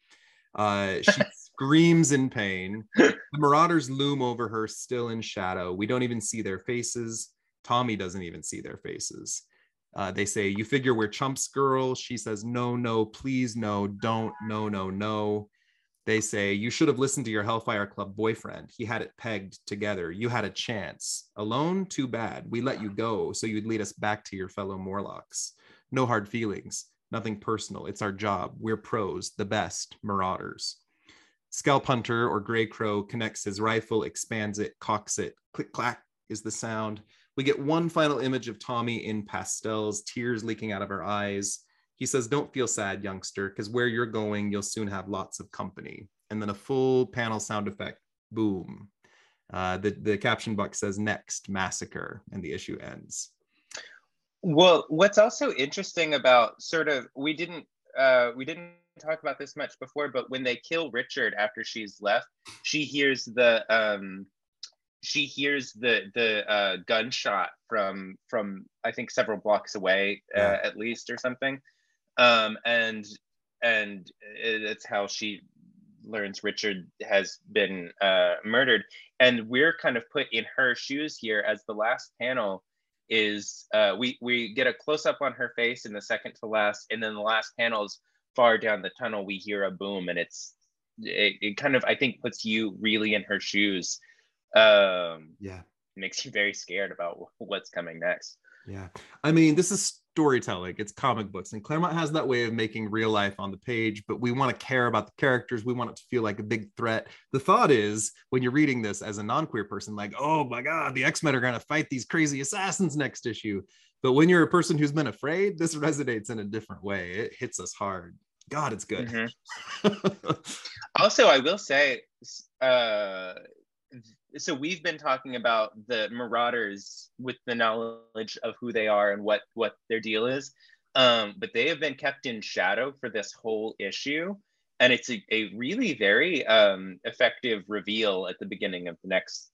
Uh, she screams in pain. The marauders loom over her, still in shadow. We don't even see their faces. Tommy doesn't even see their faces. Uh, they say, You figure we're chumps, girl. She says, No, no, please, no, don't, no, no, no. They say, You should have listened to your Hellfire Club boyfriend. He had it pegged together. You had a chance. Alone, too bad. We let you go so you'd lead us back to your fellow Morlocks. No hard feelings, nothing personal. It's our job. We're pros, the best, marauders. Scalphunter or Grey Crow connects his rifle, expands it, cocks it. Click clack is the sound. We get one final image of Tommy in pastels, tears leaking out of her eyes. He says, Don't feel sad, youngster, because where you're going, you'll soon have lots of company. And then a full panel sound effect boom. Uh, the, the caption box says, Next, massacre, and the issue ends. Well, what's also interesting about sort of we didn't uh, we didn't talk about this much before, but when they kill Richard after she's left, she hears the um, she hears the the uh, gunshot from from I think several blocks away uh, Yeah. at least or something, um, and and it's how she learns Richard has been uh, murdered, and we're kind of put in her shoes here as the last panel is uh, we we get a close up on her face in the second to last, and then the last panel is far down the tunnel. We hear a boom, and it's it, it kind of I think puts you really in her shoes. Um, Yeah. makes you very scared about what's coming next. Yeah. I mean, this is storytelling, it's comic books, and Claremont has that way of making real life on the page, but we want to care about the characters. We want it to feel like a big threat. The thought is when you're reading this as a non queer person, like, oh my God, the X Men are going to fight these crazy assassins next issue. But when you're a person who's been afraid, this resonates in a different way. It hits us hard. God, it's good. Mhm. Also, I will say, uh, so we've been talking about the Marauders with the knowledge of who they are and what what their deal is, um, but they have been kept in shadow for this whole issue, and it's a, a really very um, effective reveal at the beginning of the next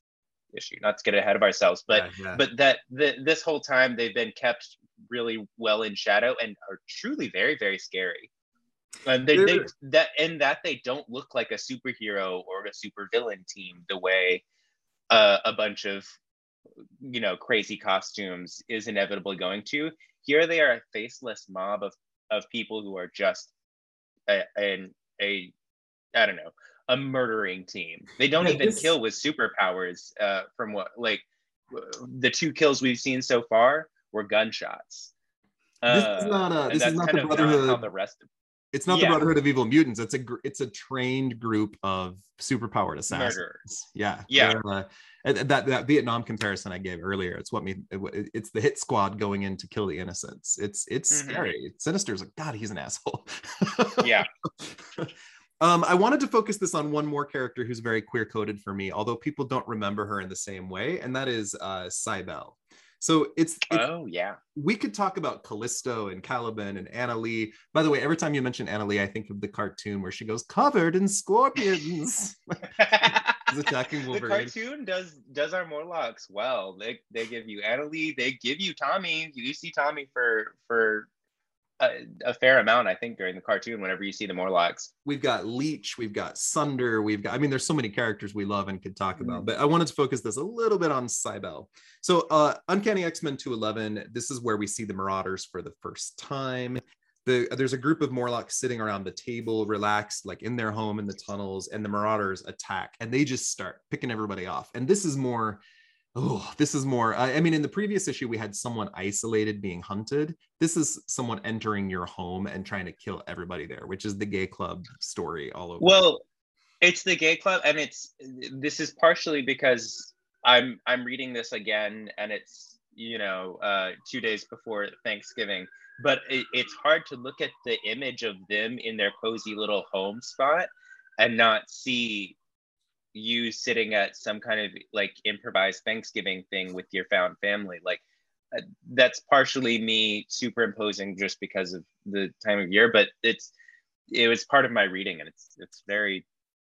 issue. Not to get ahead of ourselves, but Yeah, yeah. but that the, this whole time they've been kept really well in shadow and are truly very very scary. And they, they that and that they don't look like a superhero or a supervillain team the way uh, a bunch of you know crazy costumes is inevitably going to. Here they are a faceless mob of of people who are just a, a, a I don't know a murdering team. They don't even this... kill with superpowers. Uh, from what like the two kills we've seen so far were gunshots. This is not a. This is not the Brotherhood. Not the rest of, it's not yeah. the Brotherhood of Evil Mutants. It's a it's a trained group of superpowered assassins. Murderers. Yeah, yeah. Uh, that that Vietnam comparison I gave earlier. It's what me. It, it's the hit squad going in to kill the innocents. It's it's mm-hmm. scary. Sinister's like God. He's an asshole. yeah. Um, I wanted to focus this on one more character who's very queer coded for me, although people don't remember her in the same way, and that is uh, Cybelle. So it's, it's, oh yeah. We could talk about Callisto and Caliban and Annalee. By the way, every time you mention Annalee, I think of the cartoon where she goes covered in scorpions. attacking Wolverine. The cartoon does does our Morlocks well. They they give you Annalee, they give you Tommy. You see Tommy for for a, a, fair amount, I think, during the cartoon. Whenever you see the Morlocks, we've got Leech, we've got Sunder, we've got. I mean, there's so many characters we love and could talk about, mm-hmm. but I wanted to focus this a little bit on Cybelle. So, uh, Uncanny X Men 211. This is where we see the Marauders for the first time. The, there's a group of Morlocks sitting around the table, relaxed, like in their home in the tunnels, and the Marauders attack, and they just start picking everybody off. And this is more oh, this is more. I, mean, in the previous issue, we had someone isolated being hunted. This is someone entering your home and trying to kill everybody there, which is the gay club story all over. Well, it's the gay club, and it's this is partially because I'm I'm reading this again, and it's you know uh, two days before Thanksgiving. But it, it's hard to look at the image of them in their cozy little home spot and not see you sitting at some kind of like improvised Thanksgiving thing with your found family. Like uh, that's partially me superimposing just because of the time of year, but it's it was part of my reading and it's it's very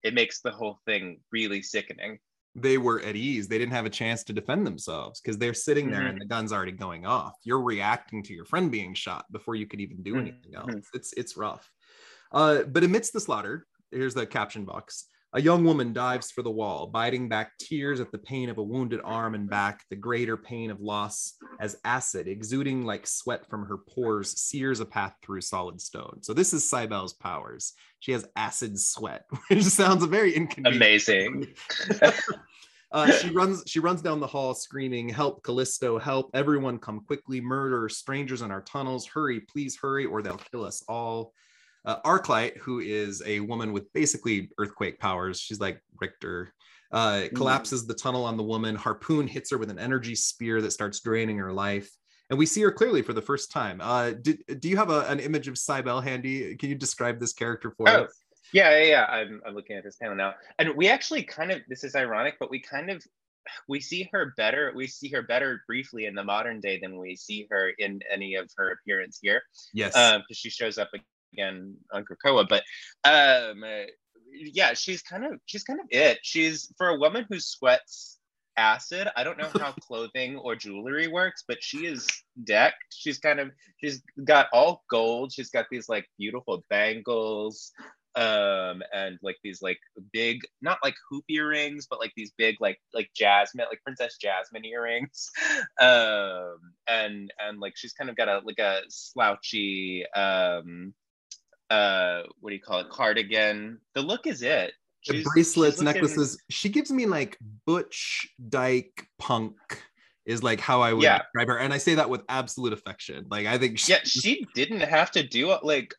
it makes the whole thing really sickening. They were at ease. They didn't have a chance to defend themselves because they're sitting there mm-hmm. and the gun's already going off. You're reacting to your friend being shot before you could even do anything mm-hmm. else. It's it's rough. Uh, but amidst the slaughter, here's the caption box. A young woman dives for the wall, biting back tears at the pain of a wounded arm and back, the greater pain of loss as acid, exuding like sweat from her pores, sears a path through solid stone. So this is Cybelle's powers. She has acid sweat, which sounds very inconvenient. Amazing. Uh, she runs she runs down the hall screaming help callisto help everyone come quickly murder strangers in our tunnels hurry please hurry or they'll kill us all uh, Arclight, who is a woman with basically earthquake powers, she's like Richter, uh, mm. collapses the tunnel on the woman. Harpoon hits her with an energy spear that starts draining her life. And we see her clearly for the first time. Uh, do, do you have a, an image of Cybelle handy? Can you describe this character for oh, us? Yeah, yeah, yeah. I'm, I'm looking at this panel now. And we actually kind of, this is ironic, but we kind of we see her better we see her better briefly in the modern day than we see her in any of her appearance here yes because um, she shows up again on Krakoa, but um, yeah, she's kind of she's kind of it. She's for a woman who sweats acid. I don't know how clothing or jewelry works, but she is decked. She's kind of she's got all gold. She's got these like beautiful bangles um and like these like big not like hoop earrings but like these big like like jasmine like princess jasmine earrings um and and like she's kind of got a like a slouchy um uh what do you call it cardigan the look is it the she's, bracelets she's necklaces she gives me like butch dyke punk is like how i would yeah. describe her and i say that with absolute affection like i think she, yeah she didn't have to do like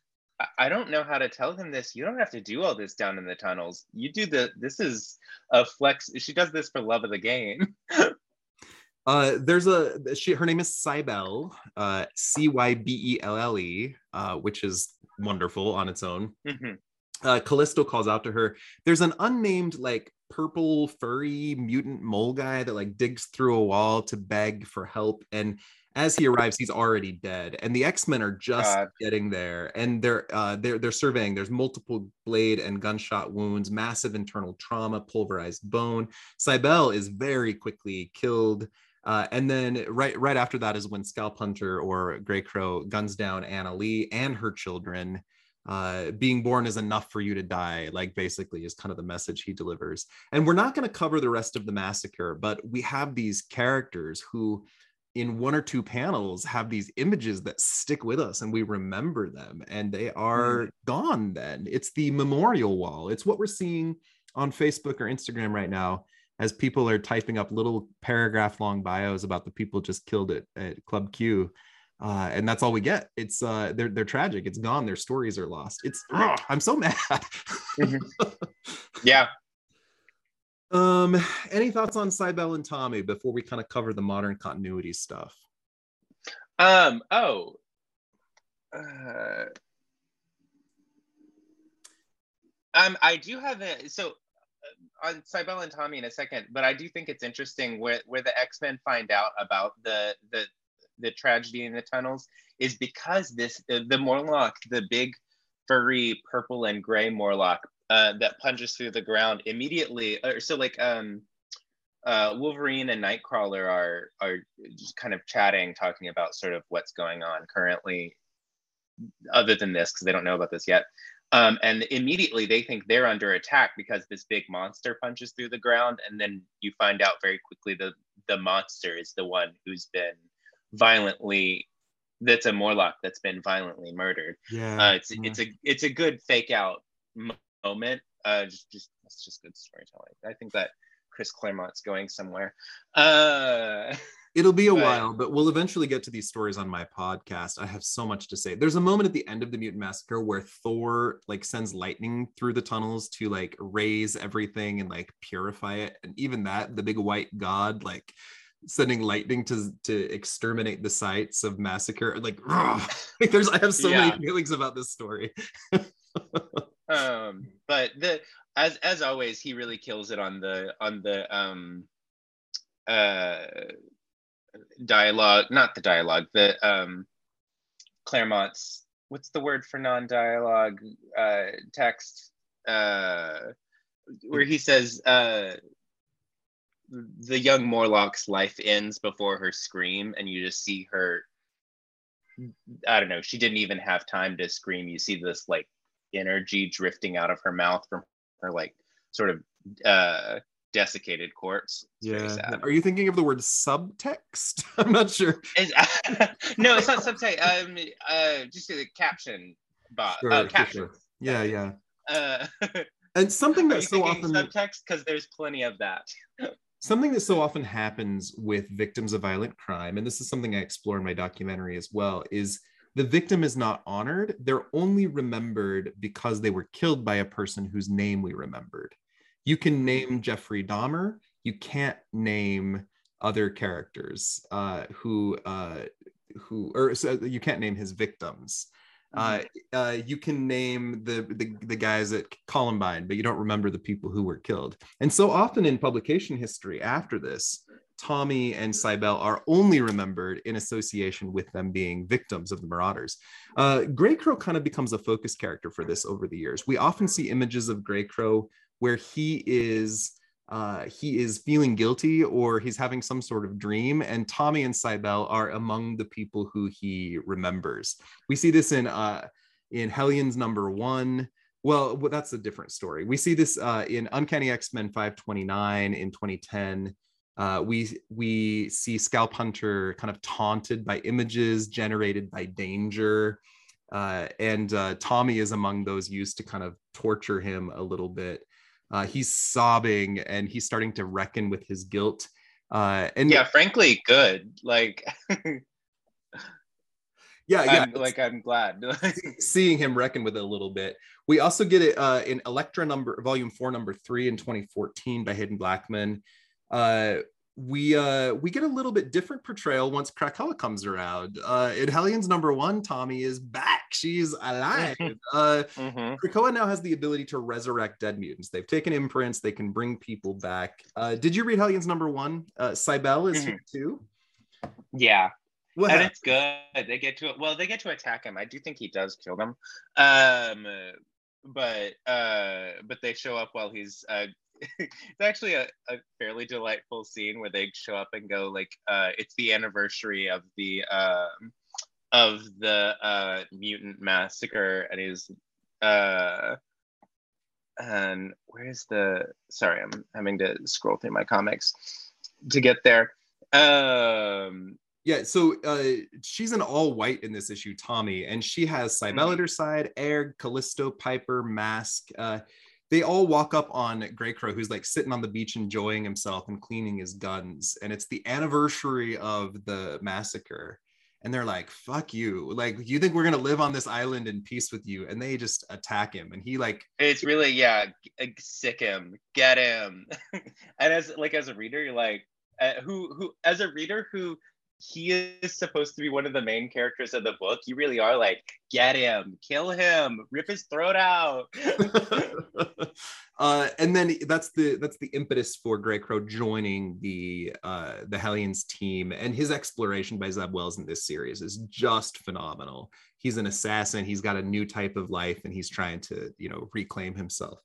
I don't know how to tell him this. You don't have to do all this down in the tunnels. You do the. This is a flex. She does this for love of the game. uh, there's a she. Her name is Cybelle, uh, C Y B E L L E, uh, which is wonderful on its own. Mm-hmm. Uh, Callisto calls out to her. There's an unnamed like purple furry mutant mole guy that like digs through a wall to beg for help and as he arrives he's already dead and the x-men are just God. getting there and they're uh, they're they're surveying there's multiple blade and gunshot wounds massive internal trauma pulverized bone cybelle is very quickly killed Uh, and then right right after that is when Scalphunter or Grey Crow guns down Annalee and her children. Uh, being born is enough for you to die, like basically is kind of the message he delivers. And we're not going to cover the rest of the massacre, but we have these characters who, in one or two panels, have these images that stick with us and we remember them, and they are mm. gone then. It's the memorial wall. It's what we're seeing on Facebook or Instagram right now as people are typing up little paragraph long bios about the people just killed it at Club Q. Uh, and that's all we get. It's uh, they're they're tragic. It's gone. Their stories are lost. It's ugh, I'm so mad. mm-hmm. Yeah. Um, any thoughts on Cybelle and Tommy before we kind of cover the modern continuity stuff? Um. Oh. Uh, um. I do have a so on Cybelle and Tommy in a second, but I do think it's interesting where, where the X Men find out about the the the tragedy in the tunnels is because this the, the Morlock, the big furry purple and gray Morlock uh, that punches through the ground immediately. Or so like um, uh, Wolverine and Nightcrawler are are just kind of chatting, talking about sort of what's going on currently, other than this because they don't know about this yet. Um, and immediately they think they're under attack because this big monster punches through the ground. And then you find out very quickly the, the monster is the one who's been violently, that's a Morlock that's been violently murdered. Yeah. Uh, it's, yeah. it's a, it's a good fake out moment. Uh, just, just, it's just good storytelling. I think that Chris Claremont's going somewhere. Uh, It'll be a while, but we'll eventually get to these stories on my podcast. I have so much to say. There's a moment at the end of the Mutant Massacre where Thor like sends lightning through the tunnels to like raise everything and like purify it. And even that, the big white god, like sending lightning to to exterminate the sites of massacre. Like, like there's I have so yeah. many feelings about this story. um, but the as as always, he really kills it on the on the um uh dialogue, not the dialogue, the um, Claremont's, what's the word for non-dialogue uh, text, uh, where he says, uh, the young Morlock's life ends before her scream, and you just see her. I don't know. She didn't even have time to scream. You see this like energy drifting out of her mouth from her like sort of uh, desiccated corpse. It's yeah. Are you thinking of the word subtext? I'm not sure. It's, no, it's not subtext. Um, uh, just the caption box. Sure, uh, caption. Sure. Yeah, yeah. Uh, and something that so often subtext because there's plenty of that. something that so often happens with victims of violent crime, and this is something I explore in my documentary as well, is the victim is not honored. They're only remembered because they were killed by a person whose name we remembered. You can name Jeffrey Dahmer. You can't name other characters uh, who uh, who or so you can't name his victims. Uh, mm-hmm. uh, you can name the, the the guys at Columbine, but you don't remember the people who were killed. And so often in publication history after this, Tommy and Cybelle are only remembered in association with them being victims of the Marauders. Uh, Grey Crow kind of becomes a focus character for this over the years. We often see images of Grey Crow where he is uh, he is feeling guilty or he's having some sort of dream, and Tommy and Cybelle are among the people who he remembers. We see this in uh, in Hellions number one. Well, that's a different story. We see this uh, in Uncanny X Men 529 in 2010. Uh, we we see Scalphunter kind of taunted by images generated by danger, uh, and uh, Tommy is among those used to kind of torture him a little bit uh, he's sobbing and he's starting to reckon with his guilt. Uh, and yeah frankly good. Like yeah yeah I'm, like i'm glad. seeing him reckon with it a little bit. We also get it uh, in elektra number volume four number three in 2014 by haden blackman. Uh, we uh we get a little bit different portrayal once Krakoa comes around. Uh in Hellions number one, Tommy is back. She's alive. uh mm-hmm. Krakoa now has the ability to resurrect dead mutants. They've taken imprints, they can bring people back. Uh did you read Hellions number one? Uh Cybelle is mm-hmm. here too. Yeah. What and it's good. They get to well, they get to attack him. I do think he does kill them. Um but uh but they show up while he's uh it's actually a, a fairly delightful scene where they show up and go like uh it's the anniversary of the um of the uh mutant massacre and he's uh and where's the sorry i'm having to scroll through my comics to get there um yeah, so uh, she's an all white in this issue, Tommy, and she has Cybelle at her side, Air, Callisto, Piper, Masque. Uh, they all walk up on Greycrow, who's like sitting on the beach enjoying himself and cleaning his guns. And it's the anniversary of the massacre. And they're like, fuck you. Like, you think we're going to live on this island in peace with you? And they just attack him. And he, like, it's really, yeah, sick him, get him. and as, like, as a reader, you're like, uh, who, who, as a reader who he is supposed to be one of the main characters of the book. You really are like, get him, kill him, rip his throat out. uh, and then that's the that's the impetus for Grey Crow joining the uh, the Hellions team, and his exploration by Zeb Wells in this series is just phenomenal. He's an assassin. He's got a new type of life, and he's trying to you know reclaim himself.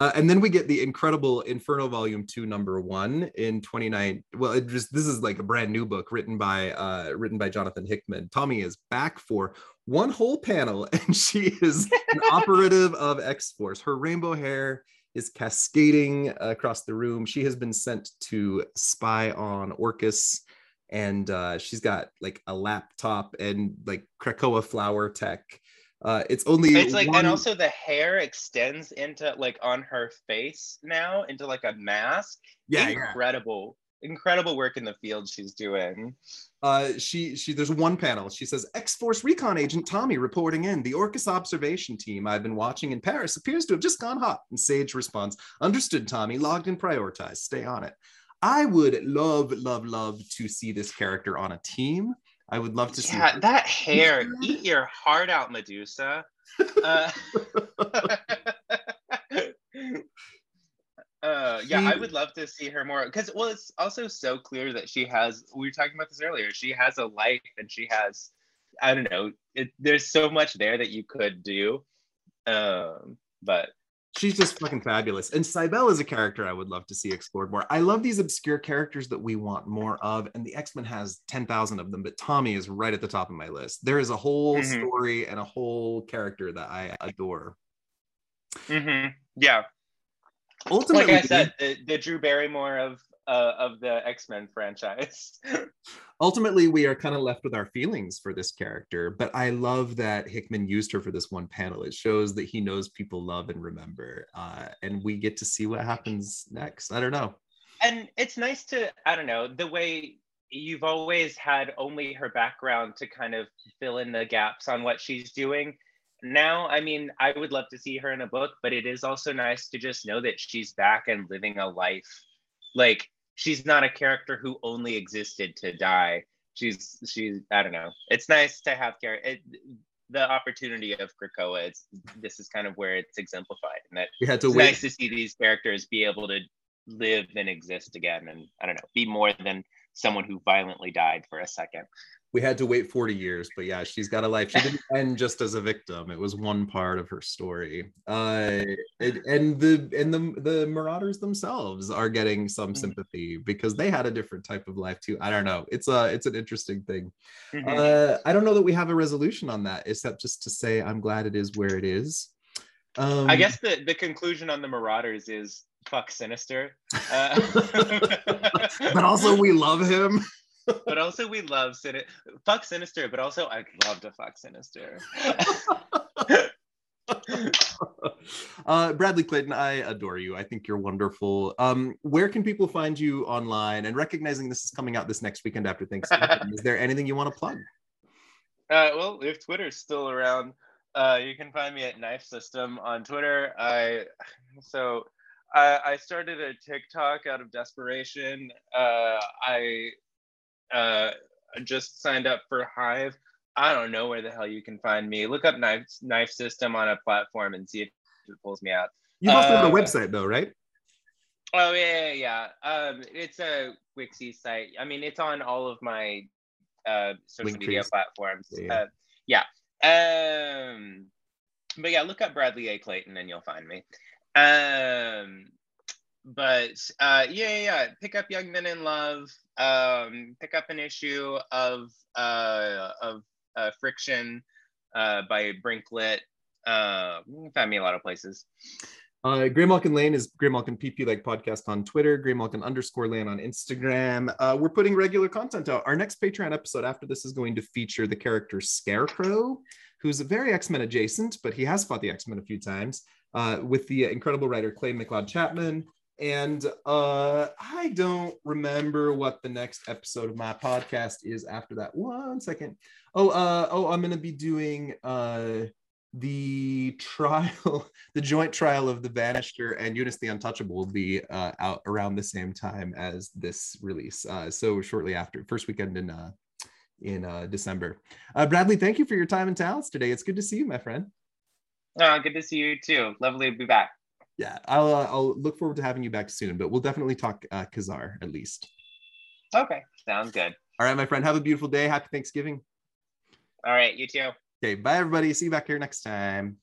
Uh, and then we get the incredible Inferno Volume Two, Number One in 29. Well, it just this is like a brand new book written by uh, written by Jonathan Hickman. Tommy is back for one whole panel, and she is an operative of X Force. Her rainbow hair is cascading across the room. She has been sent to spy on Orchis, and uh, she's got like a laptop and like Krakoa flower tech uh, it's only it's like one... and also the hair extends into like on her face now into like a mask. Yeah, incredible. Yeah. Incredible work in the field she's doing. Uh, she she there's one panel. She says X-Force recon agent Tommy reporting in. The Orchis observation team I've been watching in Paris appears to have just gone hot. And Sage responds, "Understood, Tommy. Logged and prioritized. Stay on it." I would love, love, love to see this character on a team. I would love to see. Yeah, that hair. Eat your heart out, Medusa. Uh, uh, yeah, I would love to see her more because well, it's also so clear that she has. We were talking about this earlier. She has a life, and she has. I don't know. It, there's so much there that you could do, um, but she's just fucking fabulous. And Cybelle is a character I would love to see explored more. I love these obscure characters that we want more of, and the X Men has 10,000 of them, but Tommy is right at the top of my list. There is a whole mm-hmm. story and a whole character that I adore. Mm-hmm. Yeah. Ultimately, like I said, the, the Drew Barrymore of uh, of the X Men franchise. Ultimately, we are kind of left with our feelings for this character, but I love that Hickman used her for this one panel. It shows that he knows people love and remember, uh, and we get to see what happens next. I don't know. And it's nice to, I don't know, the way you've always had only her background to kind of fill in the gaps on what she's doing now i mean i would love to see her in a book but it is also nice to just know that she's back and living a life like she's not a character who only existed to die. She's she's I don't know. It's nice to have character. The opportunity of Krakoa, it's this is kind of where it's exemplified, and that we had to it's wait. nice to see these characters be able to live and exist again, and I don't know, be more than someone who violently died for a second we had to wait 40 years but yeah she's got a life. She didn't end just as a victim. It was one part of her story. Uh and, and the and the the marauders themselves are getting some mm-hmm. sympathy because they had a different type of life too. I don't know. It's a it's an interesting thing. Mm-hmm. uh i don't know that we have a resolution on that except just to say i'm glad it is where it is. Um, i guess the the conclusion on the marauders is fuck sinister. Uh- but also we love him but also we love Sin- fuck Sinister, but also I love to fuck Sinister. uh, Bradley Clayton, I adore you. I think you're wonderful. Um, where can people find you online? And recognizing this is coming out this next weekend after Thanksgiving, is there anything you want to plug? Uh, well, if Twitter's still around, uh, you can find me at Knife System on Twitter. I so I, I started a TikTok out of desperation. Uh, I uh, just signed up for Hive. I don't know where the hell you can find me. Look up Knife Knife System on a platform and see if it pulls me out. You must uh, have a website though, right? Oh yeah, yeah, yeah. Um, it's a Wixie site. I mean, it's on all of my uh, social Link media trees. platforms. Yeah. yeah. Uh, yeah. Um, but yeah, look up Bradley A. Clayton and you'll find me. Um, but uh, yeah, yeah, yeah, pick up Young Men in Love. Um, pick up an issue of uh, of uh, Friction uh, by Brinklet. Uh, find me a lot of places. Uh, Grey Malkin Lane is Grey Malkin PP like podcast on Twitter, Grey Malkin underscore Lane on Instagram. Uh, we're putting regular content out. Our next Patreon episode after this is going to feature the character Scarecrow, who's very X Men adjacent, but he has fought the X Men a few times uh, with the incredible writer Clay McLeod Chapman. And uh, I don't remember what the next episode of my podcast is after that. One second. Oh, uh, oh, I'm to be doing uh, the trial, the joint trial of the Vanisher and Unus the Untouchable will be uh, out around the same time as this release. Uh, so shortly after, first weekend in uh, in uh, December. Uh, Bradley, thank you for your time and talents today. It's good to see you, my friend. Oh, good to see you too. Lovely to be back. Yeah, I'll uh, I'll look forward to having you back soon. But we'll definitely talk uh, Ka-Zar at least. Okay, sounds good. All right, my friend. Have a beautiful day. Happy Thanksgiving. All right, you too. Okay, bye everybody. See you back here next time.